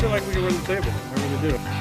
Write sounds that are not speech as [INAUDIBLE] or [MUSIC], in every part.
Feel like we can win the table. I really do.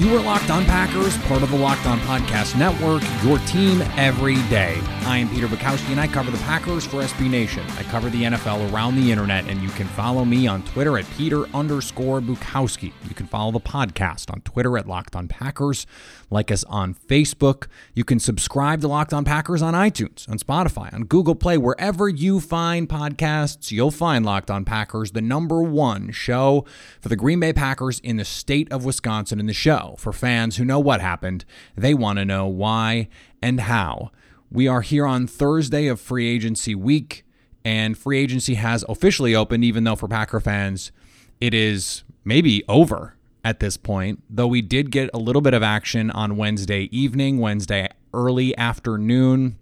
You are Locked On Packers, part of the Locked On Podcast Network, your team every day. I am Peter Bukowski, and I cover the Packers for SB Nation. I cover the NFL around the internet, and you can follow me on Twitter at Peter underscore Bukowski. You can follow the podcast on Twitter at Locked On Packers, like us on Facebook. You can subscribe to Locked On Packers on iTunes, on Spotify, on Google Play, wherever you find podcasts, you'll find Locked On Packers, the number one show for the Green Bay Packers in the state of Wisconsin in the show. For fans who know what happened, they want to know why and how. We are here on Thursday of free agency week, and free agency has officially opened, even though for Packer fans, it is maybe over at this point. Though we did get a little bit of action on Wednesday evening, Wednesday early afternoon.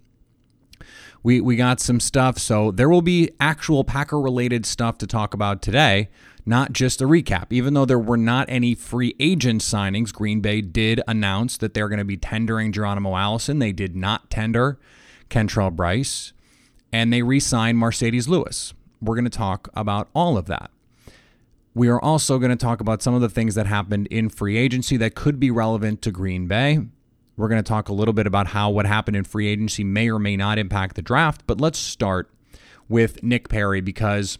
We, we got some stuff, so there will be actual Packer related stuff to talk about today, not just a recap. Even though there were not any free agent signings, Green Bay did announce that they're going to be tendering Geronimo Allison. They did not tender Kentrell Brice, and they re signed Marcedes Lewis. We're going to talk about all of that. We are also going to talk about some of the things that happened in free agency that could be relevant to Green Bay. We're going to talk a little bit about how what happened in free agency may or may not impact the draft, but let's start with Nick Perry because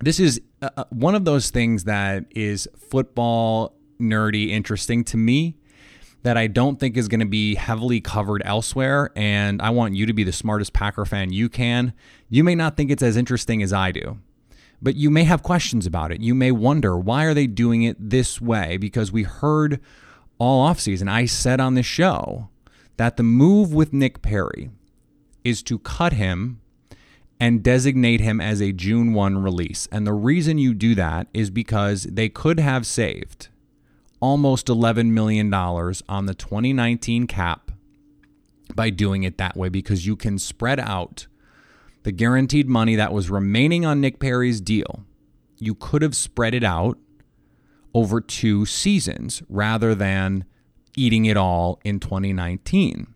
this is uh, one of those things that is football nerdy interesting to me that I don't think is going to be heavily covered elsewhere. And I want you to be the smartest Packer fan you can. You may not think it's as interesting as I do, but you may have questions about it. You may wonder why are they doing it this way? Because we heard all offseason, I said on the show that the move with Nick Perry is to cut him and designate him as a June 1 release. And the reason you do that is because they could have saved almost $11 million on the 2019 cap by doing it that way because you can spread out the guaranteed money that was remaining on Nick Perry's deal. You could have spread it out over two seasons rather than eating it all in 2019.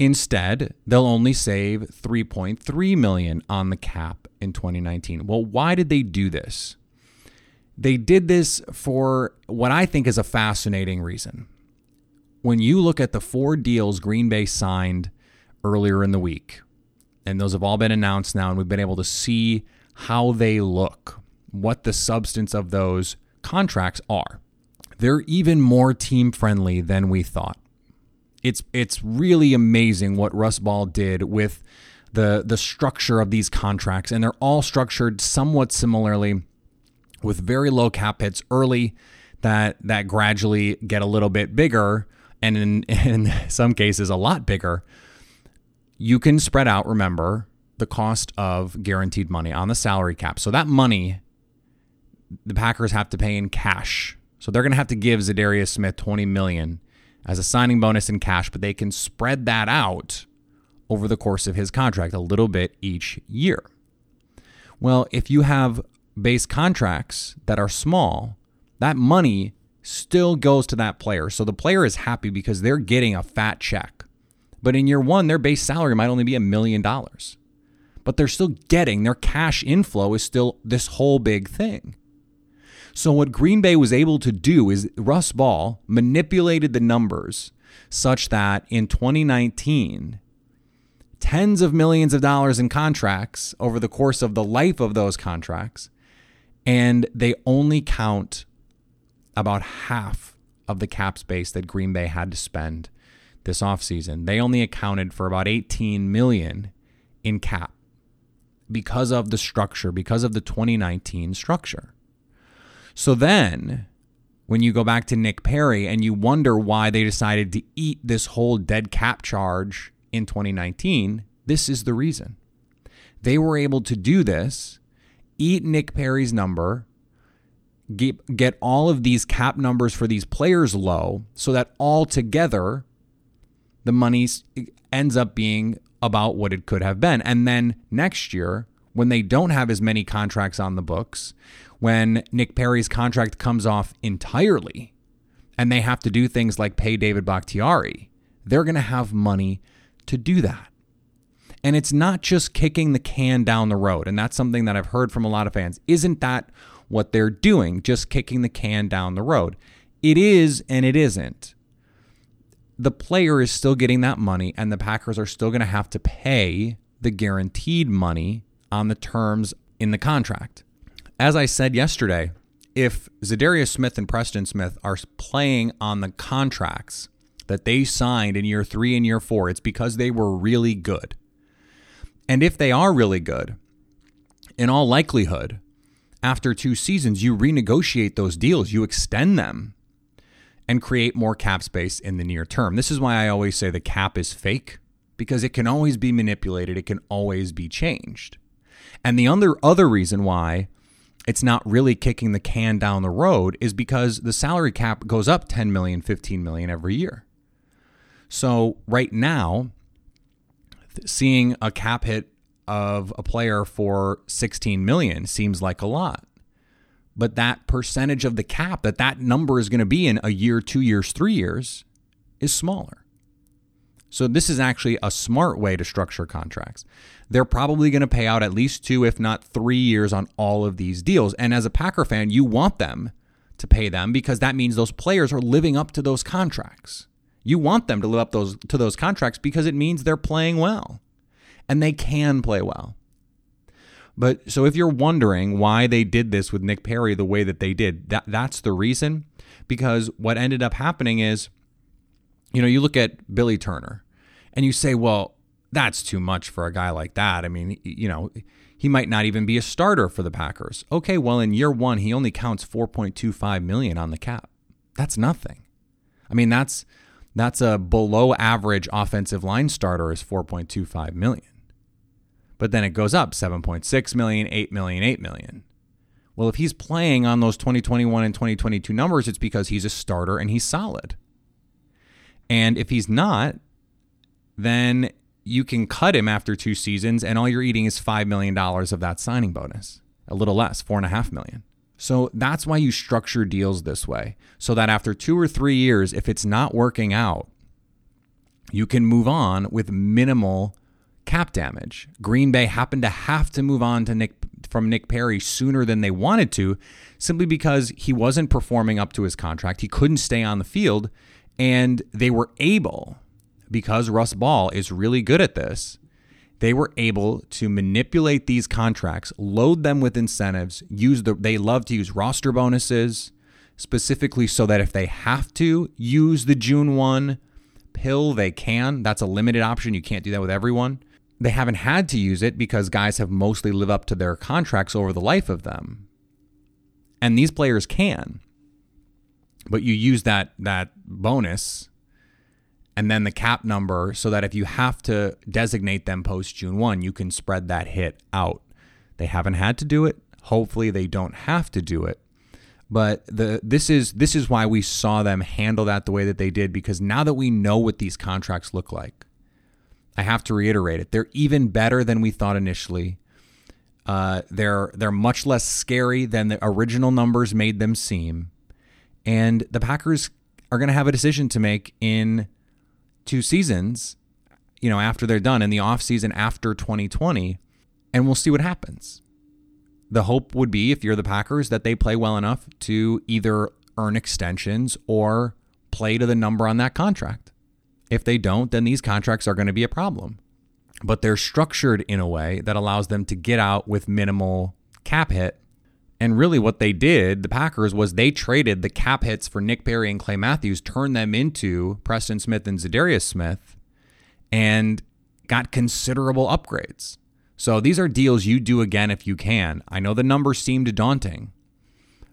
Instead, they'll only save 3.3 million on the cap in 2019. Well, why did they do this? They did this for what I think is a fascinating reason. When you look at the four deals Green Bay signed earlier in the week, and those have all been announced now, and we've been able to see how they look, what the substance of those contracts are. They're even more team friendly than we thought. It's it's really amazing what Russ Ball did with the the structure of these contracts, and they're all structured somewhat similarly, with very low cap hits early that that gradually get a little bit bigger, and in [LAUGHS] in some cases a lot bigger. You can spread out. Remember the cost of guaranteed money on the salary cap. So that money the Packers have to pay in cash. So they're going to have to give Za'Darius Smith 20 million as a signing bonus in cash, but they can spread that out over the course of his contract a little bit each year. Well, if you have base contracts that are small, that money still goes to that player. So the player is happy because they're getting a fat check. But in year one, their base salary might only be a million dollars. But they're still getting their cash inflow is still this whole big thing. So, what Green Bay was able to do is Russ Ball manipulated the numbers such that in 2019, tens of millions of dollars in contracts over the course of the life of those contracts, and they only count about half of the cap space that Green Bay had to spend this offseason. They only accounted for about 18 million in cap because of the structure, because of the 2019 structure. So then, when you go back to Nick Perry and you wonder why they decided to eat this whole dead cap charge in 2019, this is the reason. They were able to do this, eat Nick Perry's number, get, get all of these cap numbers for these players low so that all together the money ends up being about what it could have been. And then next year, when they don't have as many contracts on the books, when Nick Perry's contract comes off entirely and they have to do things like pay David Bakhtiari, they're going to have money to do that. And it's not just kicking the can down the road. And that's something that I've heard from a lot of fans. Isn't that what they're doing? Just kicking the can down the road. It is and it isn't. The player is still getting that money, and the Packers are still going to have to pay the guaranteed money on the terms in the contract. As I said yesterday, if Za'Darius Smith and Preston Smith are playing on the contracts that they signed in year three and year four, it's because they were really good. And if they are really good, in all likelihood, after two seasons, you renegotiate those deals, you extend them, and create more cap space in the near term. This is why I always say the cap is fake because it can always be manipulated, it can always be changed. And the other other reason why it's not really kicking the can down the road is because the salary cap goes up 10 million, 15 million every year. So right now, seeing a cap hit of a player for 16 million seems like a lot. But that percentage of the cap that that number is going to be in a year, 2 years, 3 years is smaller. So this is actually a smart way to structure contracts. They're probably going to pay out at least 2 if not 3 years on all of these deals. And as a Packer fan, you want them to pay them because that means those players are living up to those contracts. You want them to live up those to those contracts because it means they're playing well. And they can play well. But so if you're wondering why they did this with Nick Perry the way that they did, that that's the reason because what ended up happening is you know, you look at Billy Turner and you say, "Well, that's too much for a guy like that." I mean, you know, he might not even be a starter for the Packers. Okay, well, in year 1, he only counts 4.25 million on the cap. That's nothing. I mean, that's that's a below average offensive line starter is 4.25 million. But then it goes up 7.6 million, 8 million, 8 million. Well, if he's playing on those 2021 and 2022 numbers, it's because he's a starter and he's solid. And if he's not, then you can cut him after two seasons and all you're eating is $5 million of that signing bonus, a little less, four and a half million. So that's why you structure deals this way, so that after two or three years, if it's not working out, you can move on with minimal cap damage. Green Bay happened to have to move on to Nick from Nick Perry sooner than they wanted to, simply because he wasn't performing up to his contract. He couldn't stay on the field, and they were able, because Russ Ball is really good at this, they were able to manipulate these contracts, load them with incentives, use the they love to use roster bonuses specifically so that if they have to use the June 1 pill, they can. That's a limited option. You can't do that with everyone. They haven't had to use it because guys have mostly lived up to their contracts over the life of them. And these players can. But you use that that bonus and then the cap number so that if you have to designate them post June 1, you can spread that hit out. They haven't had to do it. Hopefully they don't have to do it. But the this is this is why we saw them handle that the way that they did because now that we know what these contracts look like, I have to reiterate it. They're even better than we thought initially. Uh, they're they're much less scary than the original numbers made them seem, and the Packers are going to have a decision to make in two seasons, you know, after they're done in the off season after 2020, and we'll see what happens. The hope would be if you're the Packers that they play well enough to either earn extensions or play to the number on that contract. If they don't, then these contracts are going to be a problem. But they're structured in a way that allows them to get out with minimal cap hit and really, what they did, the Packers, was they traded the cap hits for Nick Perry and Clay Matthews, turned them into Preston Smith and Za'Darius Smith, and got considerable upgrades. So these are deals you do again if you can. I know the numbers seemed daunting,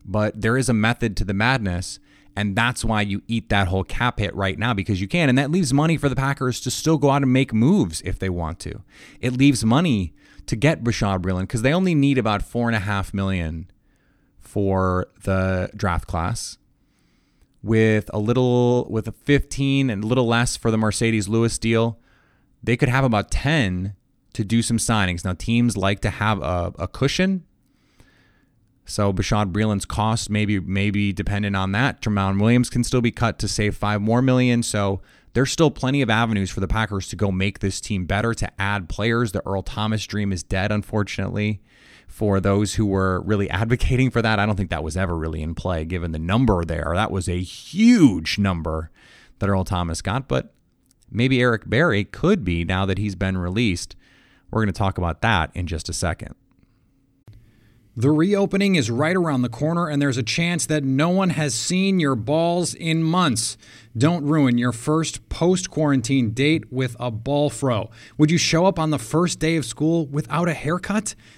but there is a method to the madness. And that's why you eat that whole cap hit right now because you can. And that leaves money for the Packers to still go out and make moves if they want to. It leaves money to get Bashaud Breeland because they only need about four and a half million for the draft class with a little with a 15 and a little less for the Marcedes Lewis deal, they could have about 10 to do some signings. Now teams like to have a, a cushion. So Bashaud Breeland's cost maybe maybe dependent on that. Tramon Williams can still be cut to save five more million. So there's still plenty of avenues for the Packers to go make this team better, to add players. The Earl Thomas dream is dead, unfortunately for those who were really advocating for that. I don't think that was ever really in play given the number there. That was a huge number that Earl Thomas got, but maybe Eric Berry could be now that he's been released. We're going to talk about that in just a second. The reopening is right around the corner, and there's a chance that no one has seen your balls in months. Don't ruin your first post quarantine date with a ball fro. Would you show up on the first day of school without a haircut?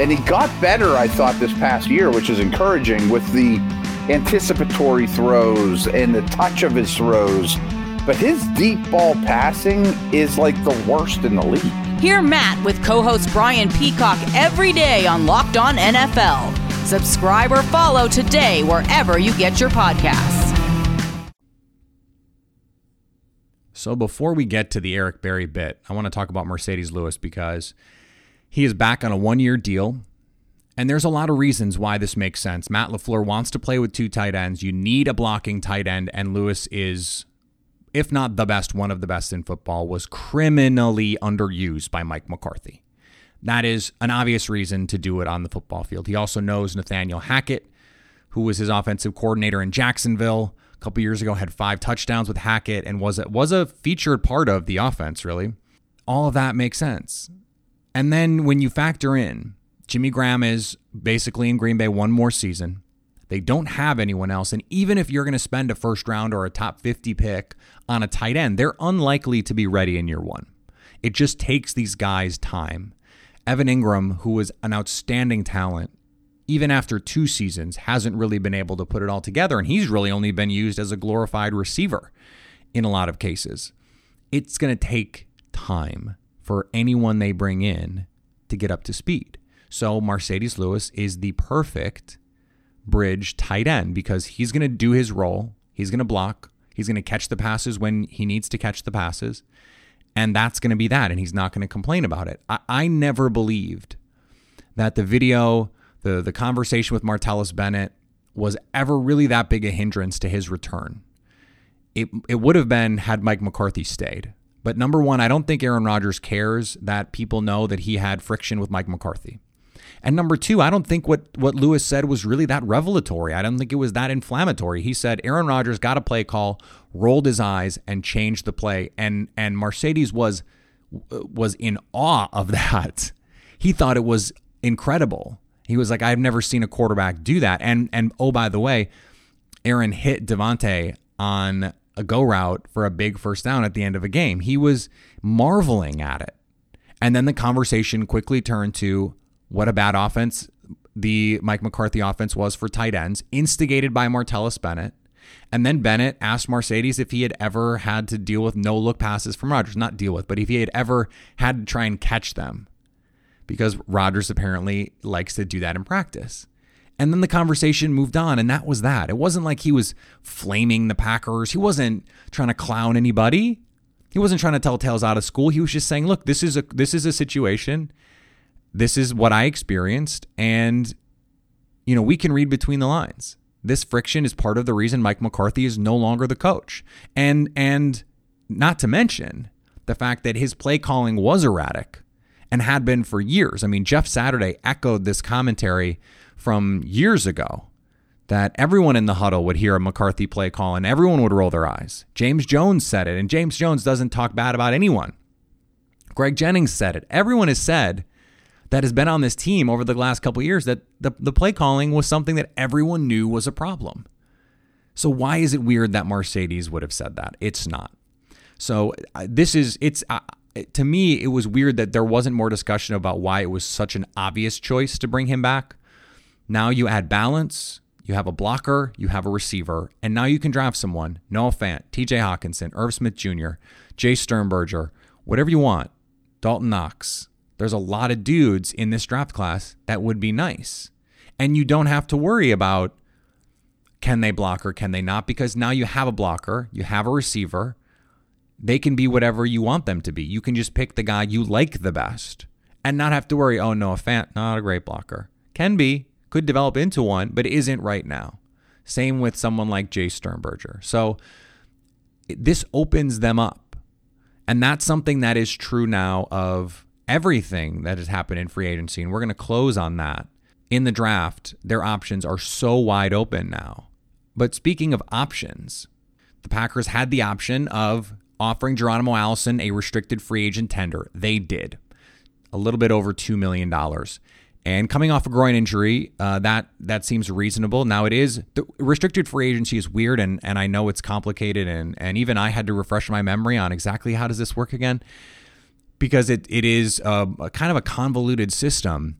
and he got better, I thought, this past year, which is encouraging with the anticipatory throws and the touch of his throws. But his deep ball passing is like the worst in the league. Hear Matt with co host Brian Peacock every day on Locked On NFL. Subscribe or follow today wherever you get your podcasts. So before we get to the Eric Berry bit, I want to talk about Marcedes Lewis because he is back on a one year deal. And there's a lot of reasons why this makes sense. Matt LaFleur wants to play with two tight ends. You need a blocking tight end, and Lewis is, if not the best, one of the best in football, was criminally underused by Mike McCarthy. That is an obvious reason to do it on the football field. He also knows Nathaniel Hackett, who was his offensive coordinator in Jacksonville a couple years ago, had five touchdowns with Hackett and was a, was a featured part of the offense, really. All of that makes sense. And then when you factor in Jimmy Graham is basically in Green Bay one more season. They don't have anyone else. And even if you're going to spend a first round or a top 50 pick on a tight end, they're unlikely to be ready in year one. It just takes these guys time. Evan Engram, who was an outstanding talent, even after two seasons, hasn't really been able to put it all together. And he's really only been used as a glorified receiver in a lot of cases. It's going to take time for anyone they bring in to get up to speed. So Marcedes Lewis is the perfect bridge tight end because he's going to do his role. He's going to block. He's going to catch the passes when he needs to catch the passes. And that's going to be that. And he's not going to complain about it. I, I never believed that the video, the, the conversation with Martellus Bennett was ever really that big a hindrance to his return. It, it would have been had Mike McCarthy stayed. But number one, I don't think Aaron Rodgers cares that people know that he had friction with Mike McCarthy. And number two, I don't think what, what Lewis said was really that revelatory. I don't think it was that inflammatory. He said Aaron Rodgers got a play call, rolled his eyes, and changed the play. And and Marcedes was was in awe of [LAUGHS] that. He thought it was incredible. He was like, I've never seen a quarterback do that. And and oh by the way, Aaron hit Davante on a go route for a big first down at the end of a game. He was marveling at it. And then the conversation quickly turned to what a bad offense the Mike McCarthy offense was for tight ends, instigated by Martellus Bennett. And then Bennett asked Marcedes if he had ever had to deal with no look passes from Rodgers. Not deal with, but if he had ever had to try and catch them. Because Rodgers apparently likes to do that in practice. And then the conversation moved on, and that was that. It wasn't like he was flaming the Packers. He wasn't trying to clown anybody. He wasn't trying to tell tales out of school. He was just saying, "Look, this is a this is a situation. This is what I experienced, and you know we can read between the lines. This friction is part of the reason Mike McCarthy is no longer the coach, and and not to mention the fact that his play calling was erratic and had been for years. I mean, Jeff Saturday echoed this commentary from years ago that everyone in the huddle would hear a McCarthy play call and everyone would roll their eyes. James Jones said it, and James Jones doesn't talk bad about anyone. Greg Jennings said it. Everyone has said that has been on this team over the last couple years that the, the play calling was something that everyone knew was a problem. So why is it weird that Marcedes would have said that? It's not. So uh, this is it's uh, to me it was weird that there wasn't more discussion about why it was such an obvious choice to bring him back. Now you add balance, you have a blocker, you have a receiver, and now you can draft someone Noah Fant, TJ Hockenson, Irv Smith Jr., Jace Sternberger, whatever you want, Dawson Knox. There's a lot of dudes in this draft class that would be nice. And you don't have to worry about can they block or can they not because now you have a blocker, you have a receiver. They can be whatever you want them to be. You can just pick the guy you like the best and not have to worry, oh, Noah Fant, not a great blocker. Can be, could develop into one, but isn't right now. Same with someone like Jace Sternberger. So this opens them up. And that's something that is true now of everything that has happened in free agency. And we're going to close on that. In the draft, their options are so wide open now. But speaking of options, the Packers had the option of offering Geronimo Allison a restricted free agent tender. They did. A little bit over $2 million. And coming off a groin injury, uh, that that seems reasonable. Now it is the restricted free agency is weird, and and I know it's complicated, and and even I had to refresh my memory on exactly how does this work again, because it it is a, a kind of a convoluted system,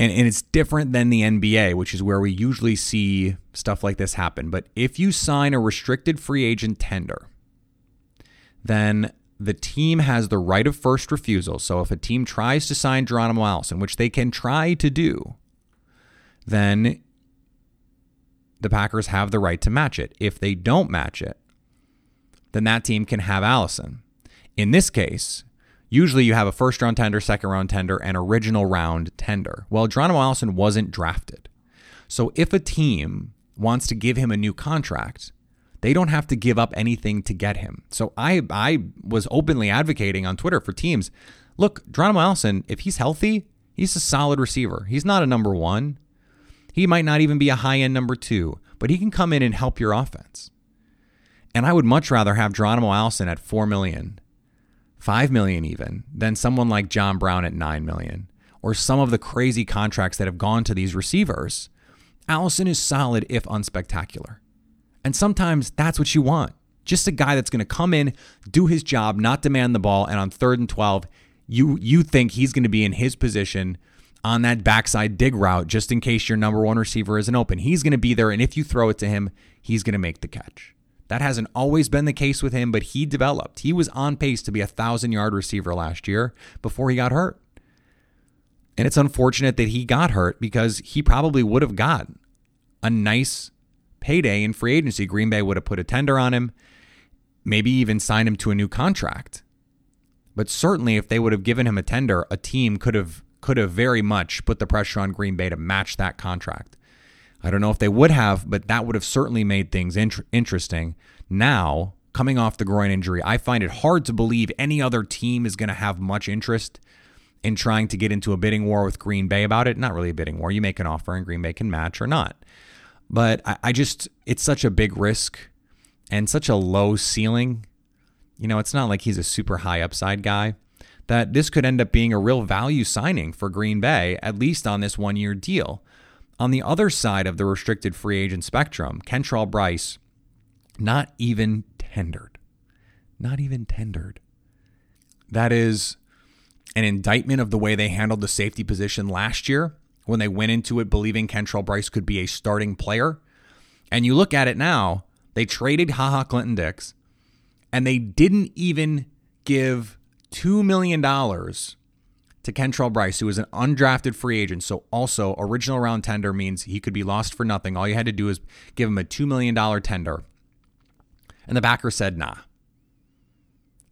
and and it's different than the NBA, which is where we usually see stuff like this happen. But if you sign a restricted free agent tender, then the team has the right of first refusal. So if a team tries to sign Geronimo Allison, which they can try to do, then the Packers have the right to match it. If they don't match it, then that team can have Allison. In this case, usually you have a first round tender, second round tender, and original round tender. Well, Geronimo Allison wasn't drafted. So if a team wants to give him a new contract, they don't have to give up anything to get him. So I I was openly advocating on Twitter for teams. Look, Geronimo Allison, if he's healthy, he's a solid receiver. He's not a number one. He might not even be a high end number two, but he can come in and help your offense. And I would much rather have Geronimo Allison at four million, five million even, than someone like John Brown at nine million, or some of the crazy contracts that have gone to these receivers. Allison is solid if unspectacular. And sometimes that's what you want. Just a guy that's going to come in, do his job, not demand the ball, and on third and 12, you you think he's going to be in his position on that backside dig route just in case your number one receiver isn't open. He's going to be there, and if you throw it to him, he's going to make the catch. That hasn't always been the case with him, but he developed. He was on pace to be a thousand yard receiver last year before he got hurt. And it's unfortunate that he got hurt because he probably would have got a nice payday in free agency. Green Bay would have put a tender on him, maybe even signed him to a new contract. But certainly if they would have given him a tender, a team could have could have very much put the pressure on Green Bay to match that contract. I don't know if they would have, but that would have certainly made things int- interesting. Now, coming off the groin injury, I find it hard to believe any other team is going to have much interest in trying to get into a bidding war with Green Bay about it. Not really a bidding war. You make an offer and Green Bay can match or not. But I, I just, it's such a big risk and such a low ceiling. You know, it's not like he's a super high upside guy that this could end up being a real value signing for Green Bay, at least on this one year deal. On the other side of the restricted free agent spectrum, Kentrell Brice, not even tendered. Not even tendered. That is an indictment of the way they handled the safety position last year when they went into it believing Kentrell Brice could be a starting player. And you look at it now, they traded HaHa Clinton Dix and they didn't even give $2 million to Kentrell Brice, who was an undrafted free agent. So, also, original round tender means he could be lost for nothing. All you had to do is give him a $2 million tender. And the backer said, nah.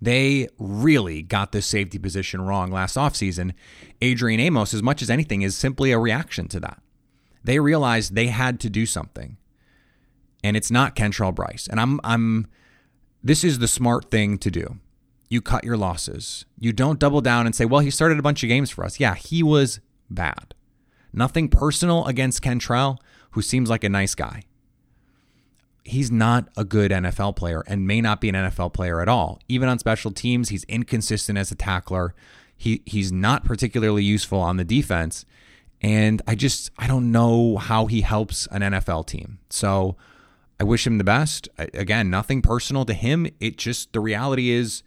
They really got this safety position wrong last offseason. Adrian Amos, as much as anything, is simply a reaction to that. They realized they had to do something. And it's not Kentrell Brice. And I'm I'm this is the smart thing to do you cut your losses. You don't double down and say, well, he started a bunch of games for us. Yeah, he was bad. Nothing personal against Kentrell, who seems like a nice guy. He's not a good NFL player and may not be an NFL player at all. Even on special teams, he's inconsistent as a tackler. He he's not particularly useful on the defense. And I just I don't know how he helps an NFL team. So I wish him the best. Again, nothing personal to him. It just the reality is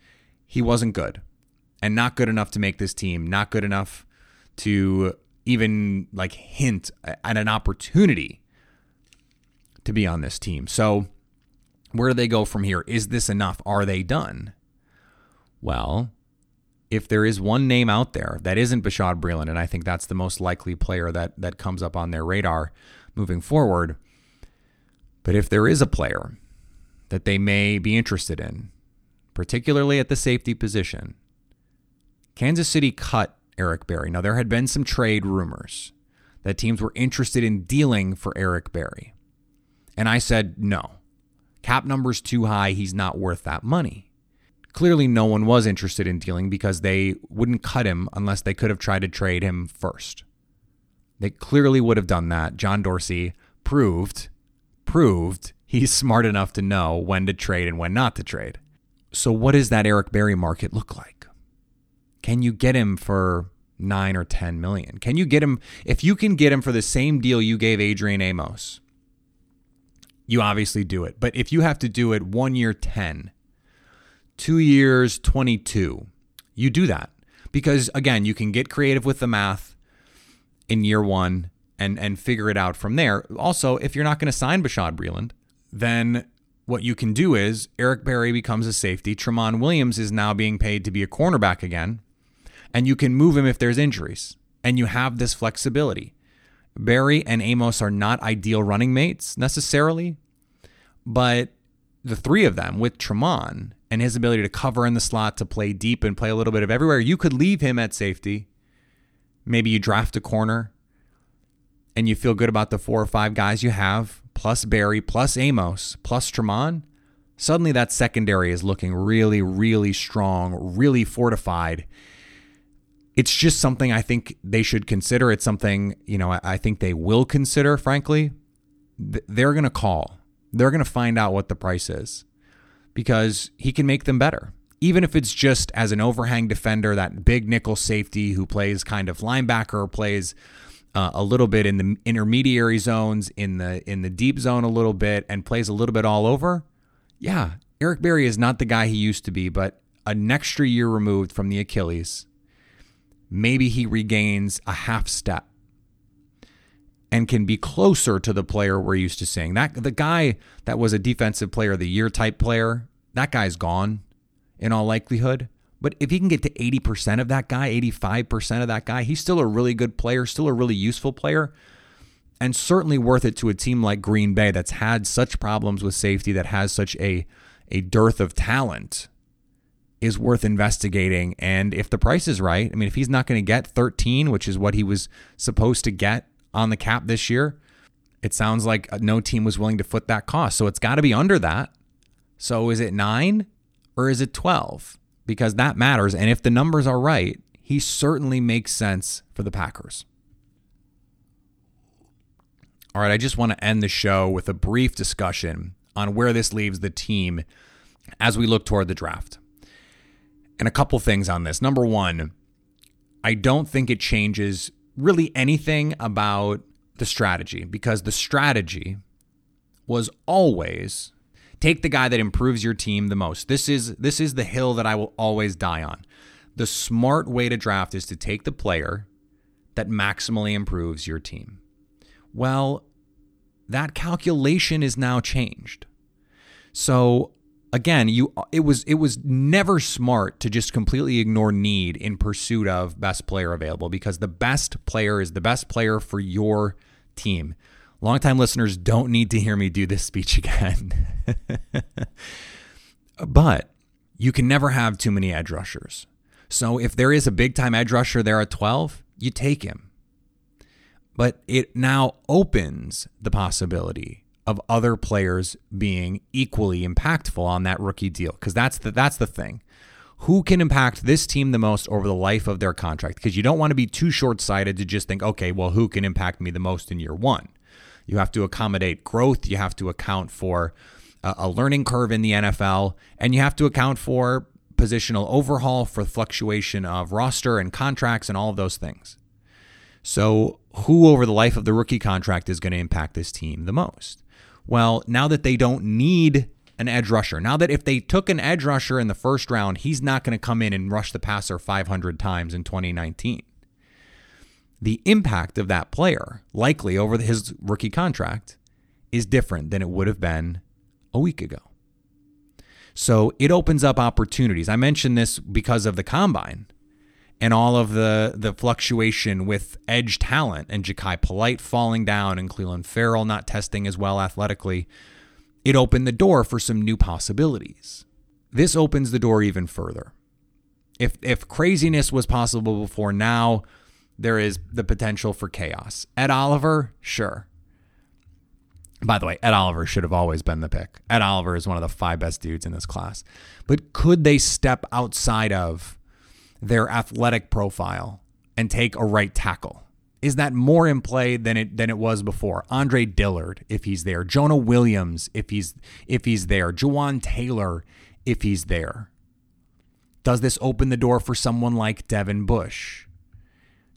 he wasn't good and not good enough to make this team, not good enough to even like hint at an opportunity to be on this team. So, where do they go from here? Is this enough? Are they done? Well, if there is one name out there that isn't Bashaud Breeland, and I think that's the most likely player that that comes up on their radar moving forward. But if there is a player that they may be interested in, particularly at the safety position. Kansas City cut Eric Berry. Now, there had been some trade rumors that teams were interested in dealing for Eric Berry. And I said, no. Cap number's too high. He's not worth that money. Clearly, no one was interested in dealing because they wouldn't cut him unless they could have tried to trade him first. They clearly would have done that. John Dorsey proved, proved he's [LAUGHS] smart enough to know when to trade and when not to trade. So, what does that Eric Berry market look like? Can you get him for nine or 10 million? Can you get him, if you can get him for the same deal you gave Adrian Amos, you obviously do it. But if you have to do it one year 10, two years 22, you do that. Because again, you can get creative with the math in year one and, and figure it out from there. Also, if you're not going to sign Bashaud Breeland, then what you can do is Eric Berry becomes a safety. Tramon Williams is now being paid to be a cornerback again, and you can move him if there's injuries, and you have this flexibility. Berry and Amos are not ideal running mates necessarily, but the three of them with Tramon and his ability to cover in the slot, to play deep and play a little bit of everywhere, you could leave him at safety. Maybe you draft a corner and you feel good about the four or five guys you have plus Berry, plus Amos, plus Tramon. suddenly that secondary is looking really, really strong, really fortified. It's just something I think they should consider. It's something, you know, I think they will consider, frankly. They're going to call, they're going to find out what the price is because he can make them better. Even if it's just as an overhang defender, that big nickel safety who plays kind of linebacker, plays uh, a little bit in the intermediary zones, in the in the deep zone a little bit, and plays a little bit all over. Yeah, Eric Berry is not the guy he used to be, but an extra year removed from the Achilles, maybe he regains a half step and can be closer to the player we're used to seeing. That the guy that was a defensive player of the year type player, that guy's gone in all likelihood. But if he can get to 80% of that guy, 85% of that guy, he's still a really good player, still a really useful player, and certainly worth it to a team like Green Bay that's had such problems with safety, that has such a, a dearth of talent, is worth investigating. And if the price is right, I mean, if he's not going to get 13, which is what he was supposed to get on the cap this year, it sounds like uh, no team was willing to foot that cost. So it's got to be under that. So is it nine or is it 12? because that matters. And if the numbers are right, he certainly makes sense for the Packers. All right, I just want to end the show with a brief discussion on where this leaves the team as we look toward the draft. And a couple things on this. Number one, I don't think it changes really anything about the strategy because the strategy was always take the guy that improves your team the most. This is this is the hill that I will always die on. The smart way to draft is to take the player that maximally improves your team. Well, that calculation is now changed. So again, you it was it was never smart to just completely ignore need in pursuit of best player available because the best player is the best player for your team. Longtime listeners don't need to hear me do this [LAUGHS] speech again. but you can never have too many edge rushers. So if there is a big time edge rusher there at 12, you take him but it now opens the possibility of other players being equally impactful on that rookie deal. Because that's the that's the thing. Who can impact this team the most over the life of their contract? Because you don't want to be too short-sighted to just think okay well who can impact me the most in year 1 you have to accommodate growth you have to account for a learning curve in the NFL and you have to account for positional overhaul for fluctuation of roster and contracts and all of those things. So, who over the life of the rookie contract is going to impact this team the most? Well, now that they don't need an edge rusher, now that if they took an edge rusher in the first round, he's not going to come in and rush the passer 500 times in 2019. The impact of that player, likely over his rookie contract, is different than it would have been a week ago. So it opens up opportunities. I mentioned this because of the combine and all of the the fluctuation with edge talent and Jachai Polite falling down and Clelin Ferrell not testing as well athletically, it opened the door for some new possibilities. This opens the door even further. If if craziness was possible before now, there is the potential for chaos. Ed Oliver, sure. By the way, Ed Oliver should have always been the pick. Ed Oliver is one of the five best dudes in this class. But could they step outside of their athletic profile and take a right tackle? Is that more in play than it than it was before? Andre Dillard, if he's there, Jonah Williams, if he's if he's there, Jawaan Taylor, if he's there. Does this open the door for someone like Devin Bush?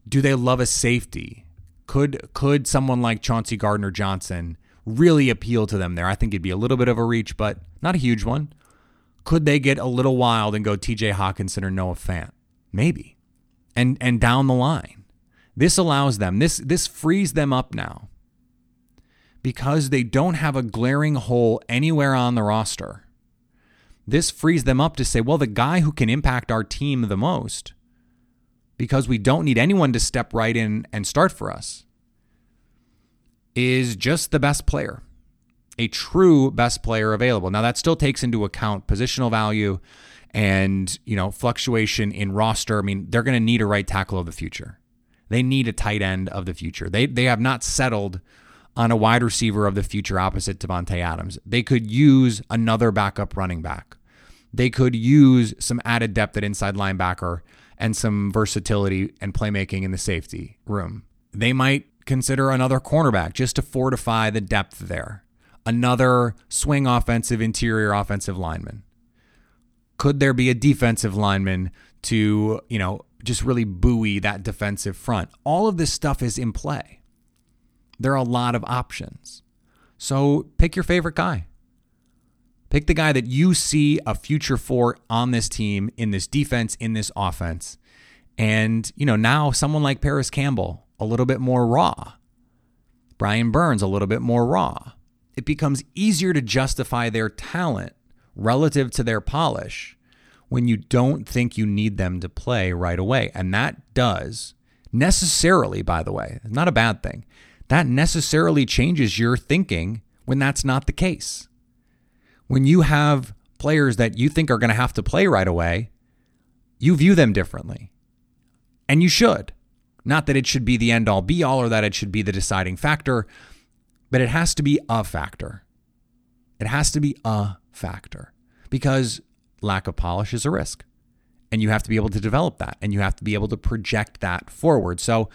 Do they love a safety? Could could someone like Chauncey Gardner Johnson really appeal to them there? I think it'd be a little bit of a reach, but not a huge one. Could they get a little wild and go TJ Hockenson or Noah Fant? Maybe. And and down the line. This allows them, this this frees them up now. Because they don't have a glaring hole anywhere on the roster. This frees them up to say, well, the guy who can impact our team the most, because we don't need anyone to step right in and start for us, is just the best player, a true best player available. Now, that still takes into account positional value and you know fluctuation in roster. I mean, they're going to need a right tackle of the future. They need a tight end of the future. They they have not settled on a wide receiver of the future opposite Davante Adams. They could use another backup running back. They could use some added depth at inside linebacker and some versatility and playmaking in the safety room. They might consider another cornerback just to fortify the depth there. Another swing offensive interior offensive lineman. Could there be a defensive lineman to, you know, just really buoy that defensive front? All of this stuff is in play. There are a lot of options. So pick your favorite guy. Pick the guy that you see a future for on this team, in this defense, in this offense. And, you know, now someone like Parris Campbell, a little bit more raw. Brian Burns, a little bit more raw. It becomes easier to justify their talent relative to their polish when you don't think you need them to play right away. And that does necessarily, by the way, not a bad thing. That necessarily changes your thinking when that's not the case. When you have players that you think are going to have to play right away, you view them differently. And you should. Not that it should be the end all be all or that it should be the deciding factor, but it has to be a factor. It has to be a factor because lack of polish is a risk. And you have to be able to develop that and you have to be able to project that forward. So,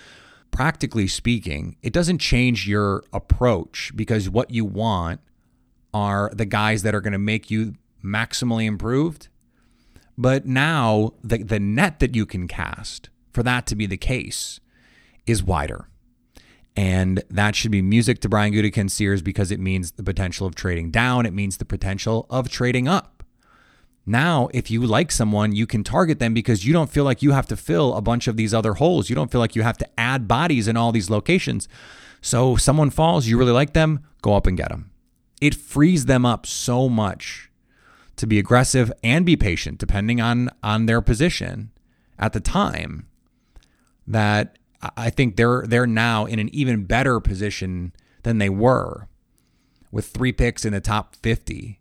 practically speaking, it doesn't change your approach because what you want are the guys that are going to make you maximally improved. But now the, the net that you can cast for that to be the case is wider. And that should be music to Brian Gutekunst's ears because it means the potential of trading down. It means the potential of trading up. Now, if you like someone, you can target them because you don't feel like you have to fill a bunch of these other holes. You don't feel like you have to add bodies in all these locations. So, someone falls, you really like them, go up and get them. It frees them up so much to be aggressive and be patient, depending on on their position at the time. That I think they're they're now in an even better position than they were with three picks in the top 50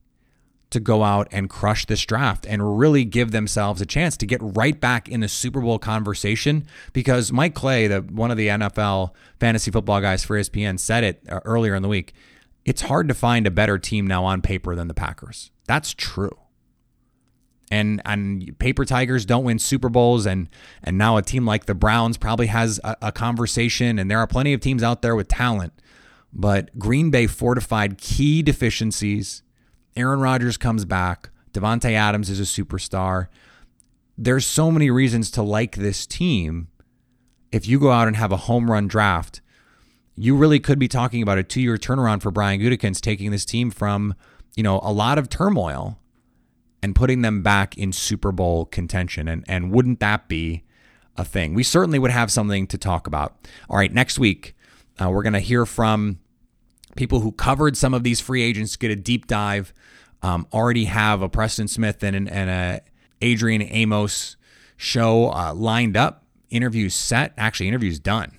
to go out and crush this draft and really give themselves a chance to get right back in the Super Bowl conversation because Mike Clay, the one of the NFL fantasy football guys for ESPN said it uh, earlier in the week. It's hard to find a better team now on paper than the Packers. That's true and and paper tigers don't win super bowls and and now a team like the browns probably has a, a, conversation and there are plenty of teams out there with talent. But green bay fortified key deficiencies. Aaron rodgers comes back. Davante adams is a superstar. There's so many reasons to like this team. If you go out and have a home run draft you really could be talking about a two-year turnaround for brian gutekunst taking this team from you know a lot of turmoil and putting them back in Super Bowl contention. And, and wouldn't that be a thing? We certainly would have something to talk about. All right, next week, uh, we're going to hear from people who covered some of these free agents, get a deep dive. Um, already have a Preston Smith and, and a Adrian Amos show uh, lined up, interviews set, actually, interviews done.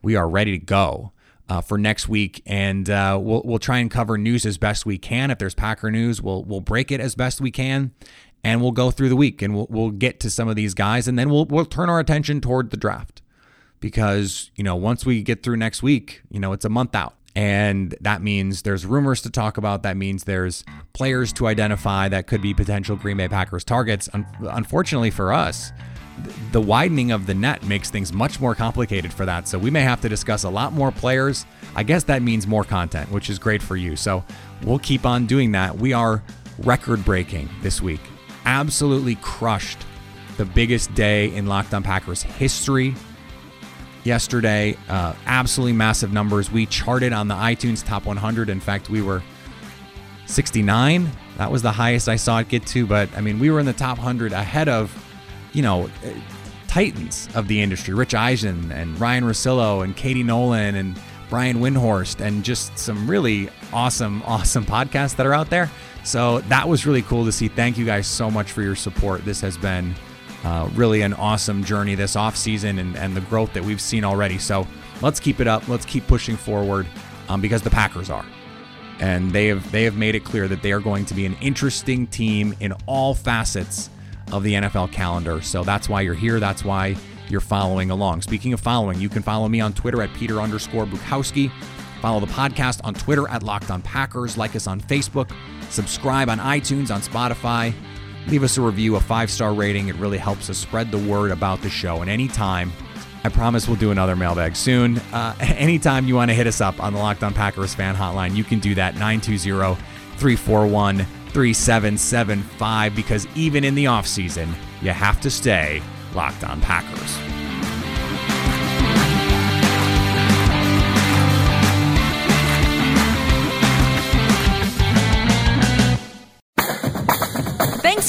We are ready to go uh, for next week, and uh, we'll we'll try and cover news as best we can. If there's Packer news, we'll we'll break it as best we can, and we'll go through the week and we'll we'll get to some of these guys, and then we'll we'll turn our attention toward the draft because you know once we get through next week, you know it's a month out. And that means there's rumors to talk about. That means there's players to identify that could be potential Green Bay Packers targets. Un- unfortunately for us, the widening of the net makes things much more complicated for that. So we may have to discuss a lot more players. I guess that means more content, which is great for you. So we'll keep on doing that. We are record breaking this week. Absolutely crushed the biggest day in Locked On Packers history yesterday. Uh, absolutely massive numbers. We charted on the iTunes top 100. In fact, we were 69. That was the highest I saw it get to. But I mean, we were in the top 100 ahead of you know, titans of the industry, Rich Eisen and Ryan Russillo and Katie Nolan and Brian Windhorst and just some really awesome, [LAUGHS] awesome podcasts that are out there. So that was really cool to see. Thank you guys so much for your support. This has been uh, really an awesome journey this off season and, and the growth that we've seen already. So let's keep it up. Let's keep pushing forward um, because the Packers are. And they have they have made it clear that they are going to be an interesting team in all facets of the NFL calendar. So that's why you're here. That's why you're following along. Speaking of following, you can follow me on Twitter at Peter underscore Bukowski. Follow the podcast on Twitter at Locked On Packers. Like us on Facebook. Subscribe on iTunes, on Spotify. Leave us a review, a five star rating. It really helps us spread the word about the show. And anytime, I promise we'll do another mailbag soon. Uh, [LAUGHS] anytime you want to hit us up on the Locked On Packers fan hotline, you can do that 920 341 3775 because even in the offseason, you have to stay locked on Packers.